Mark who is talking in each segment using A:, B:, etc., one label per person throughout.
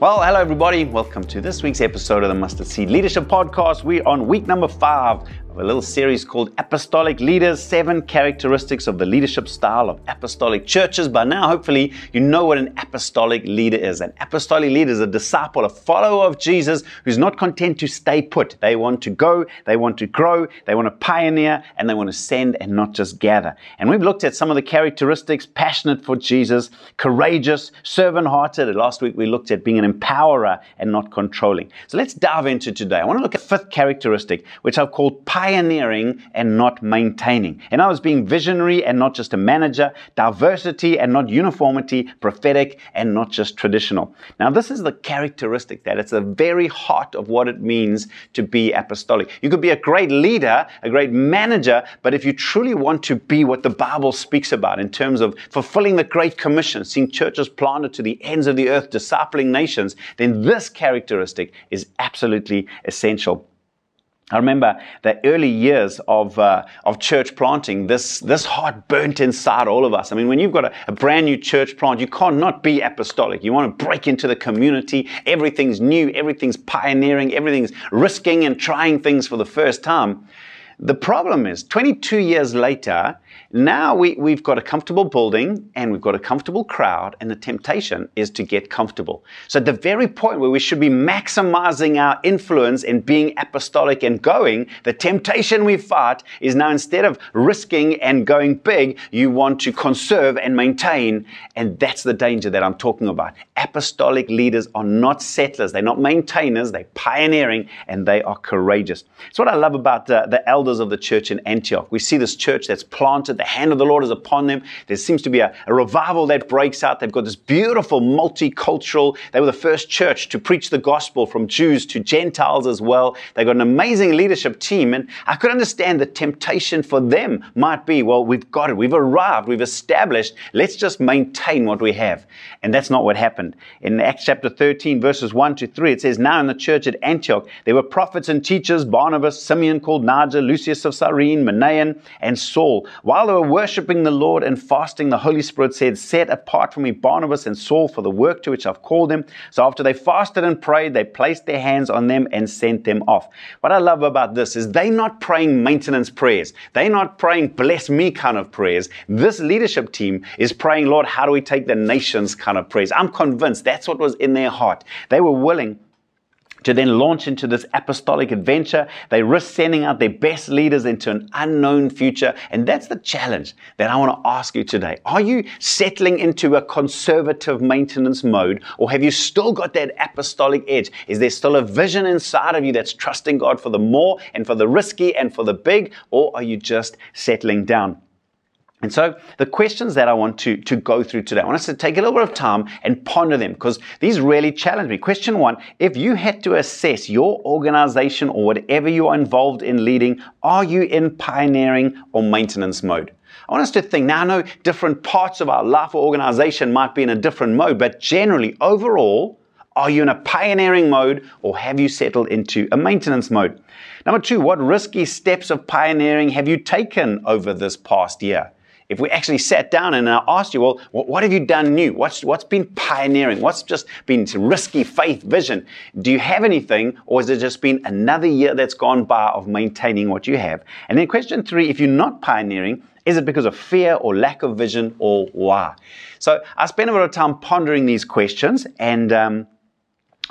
A: Well, hello everybody. Welcome to this week's episode of the Mustard Seed Leadership Podcast. We're on week number five of a little series called Apostolic Leaders Seven Characteristics of the Leadership Style of Apostolic Churches. By now, hopefully, you know what an apostolic leader is. An apostolic leader is a disciple, a follower of Jesus who's not content to stay put. They want to go, they want to grow, they want to pioneer, and they want to send and not just gather. And we've looked at some of the characteristics passionate for Jesus, courageous, servant hearted. Last week, we looked at being an empowerer and not controlling. So let's dive into today. I want to look at fifth characteristic, which I've called pioneering and not maintaining. And I was being visionary and not just a manager, diversity and not uniformity, prophetic and not just traditional. Now, this is the characteristic that it's the very heart of what it means to be apostolic. You could be a great leader, a great manager, but if you truly want to be what the Bible speaks about in terms of fulfilling the Great Commission, seeing churches planted to the ends of the earth, discipling nations, then this characteristic is absolutely essential. I remember the early years of, uh, of church planting, this, this heart burnt inside all of us. I mean, when you've got a, a, brand new church plant, you can't not be apostolic. You want to break into the community. Everything's new, everything's pioneering, everything's risking and trying things for the first time. The problem is, 22 years later, now we, we've got a comfortable building and we've got a comfortable crowd, and the temptation is to get comfortable. So, at the very point where we should be maximizing our influence and being apostolic and going, the temptation we fight is now instead of risking and going big, you want to conserve and maintain. And that's the danger that I'm talking about. Apostolic leaders are not settlers, they're not maintainers, they're pioneering and they are courageous. It's what I love about the elders of the church in Antioch. We see this church that's planted the hand of the Lord is upon them. There seems to be a, a revival that breaks out. They've got this beautiful multicultural, they were the first church to preach the gospel from Jews to Gentiles as well. They've got an amazing leadership team. And I could understand the temptation for them might be, well, we've got it. We've arrived. We've established. Let's just maintain what we have. And that's not what happened. In Acts chapter 13, verses 1 to 3, it says, Now in the church at Antioch, there were prophets and teachers, Barnabas, Simeon called Niger, Lucius of Cyrene, Manaen, and Saul. While they were worshiping the Lord and fasting, the Holy Spirit said, Set apart for me Barnabas and Saul for the work to which I've called them. So after they fasted and prayed, they placed their hands on them and sent them off. What I love about this is they're not praying maintenance prayers. They're not praying bless me kind of prayers. This leadership team is praying, Lord, how do we take the nations kind of prayers? I'm convinced that's what was in their heart. They were willing to then launch into this apostolic adventure. They risk sending out their best leaders into an unknown future. And that's the challenge that I want to ask you today. Are you settling into a conservative maintenance mode or have you still got that apostolic edge? Is there still a vision inside of you that's trusting God for the more and for the risky and for the big? Or are you just settling down? And so the questions that I want to, to go through today, I want us to take a little bit of time and ponder them because these really challenge me. Question one, if you had to assess your organization or whatever you are involved in leading, are you in pioneering or maintenance mode? I want us to think. Now, I know different parts of our life or organization might be in a different mode, but generally, overall, are you in a pioneering mode or have you settled into a maintenance mode? Number two, what risky steps of pioneering have you taken over this past year? If we actually sat down and I asked you, well, what have you done new? What's, what's been pioneering? What's just been risky faith vision? Do you have anything, or has it just been another year that's gone by of maintaining what you have? And then question three, if you're not pioneering, is it because of fear or lack of vision or why? So I spent a bit of time pondering these questions and um,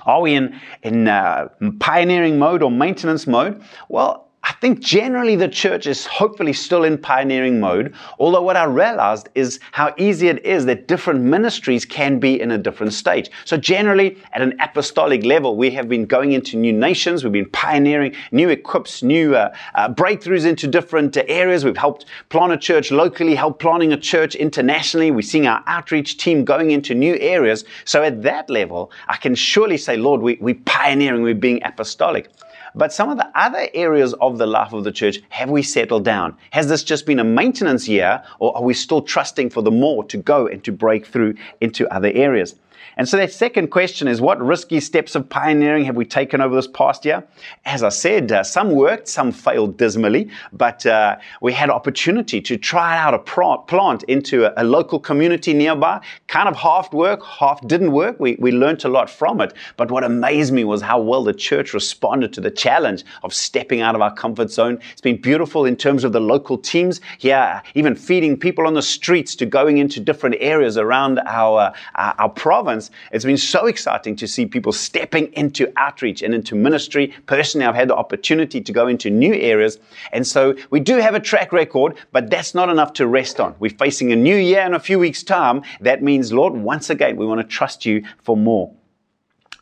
A: are we in, in uh, pioneering mode or maintenance mode? Well, think generally the church is hopefully still in pioneering mode, although what I realized is how easy it is that different ministries can be in a different stage. So generally at an apostolic level, we have been going into new nations, we've been pioneering new equips, new uh, uh, breakthroughs into different uh, areas. We've helped plant a church locally, helped planting a church internationally. We're seeing our outreach team going into new areas. So at that level, I can surely say, Lord, we, we're pioneering, we're being apostolic. But some of the other areas of the life of the church, have we settled down? Has this just been a maintenance year, or are we still trusting for the more to go and to break through into other areas? And so that second question is what risky steps of pioneering have we taken over this past year? As I said, uh, some worked, some failed dismally, but uh, we had opportunity to try out a plant into a, a, local community nearby. Kind of half worked, half didn't work. We, we learned a lot from it. But what amazed me was how well the church responded to the challenge of stepping out of our comfort zone. It's been beautiful in terms of the local teams here, even feeding people on the streets to going into different areas around our, uh, our province. It's been so exciting to see people stepping into outreach and into ministry. Personally, I've had the opportunity to go into new areas. And so we do have a track record, but that's not enough to rest on. We're facing a new year in a few weeks' time. That means, Lord, once again, we want to trust you for more.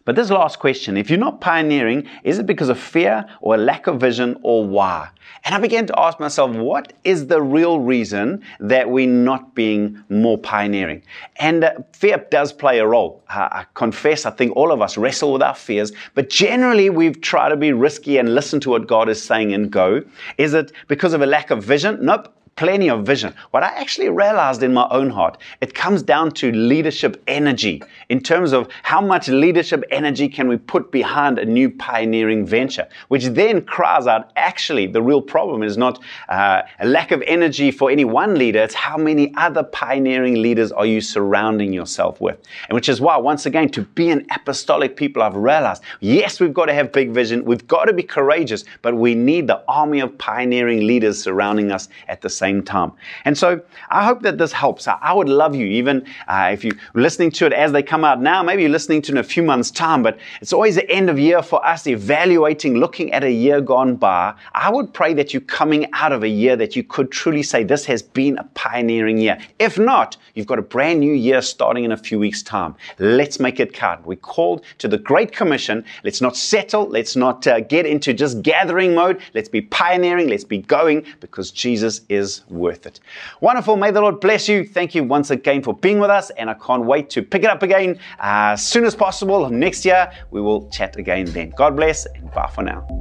A: But this last question, if you're not pioneering, is it because of fear or a lack of vision or why? And I began to ask myself, what is the real reason that we're not being more pioneering? And uh, fear does play a role. I confess, I think all of us wrestle with our fears, but generally we've tried to be risky and listen to what God is saying and go. Is it because of a lack of vision? Nope plenty of vision. What I actually realized in my own heart, it comes down to leadership energy in terms of how much leadership energy can we put behind a new pioneering venture, which then cries out, actually, the real problem is not uh, a lack of energy for any one leader, it's how many other pioneering leaders are you surrounding yourself with. And which is why, once again, to be an apostolic people, I've realized, yes, we've got to have big vision, we've got to be courageous, but we need the army of pioneering leaders surrounding us at the same time. And so I hope that this helps. I would love you, even uh, if you're listening to it as they come out now, maybe you're listening to it in a few months' time, but it's always the end of year for us evaluating, looking at a year gone by. I would pray that you're coming out of a year that you could truly say this has been a pioneering year. If not, you've got a brand new year starting in a few weeks' time. Let's make it count. We're called to the Great Commission. Let's not settle. Let's not uh, get into just gathering mode. Let's be pioneering. Let's be going because Jesus is is worth it. Wonderful. May the Lord bless you. Thank you once again for being with us. And I can't wait to pick it up again uh, as soon as possible next year. We will chat again then. God bless and bye for now.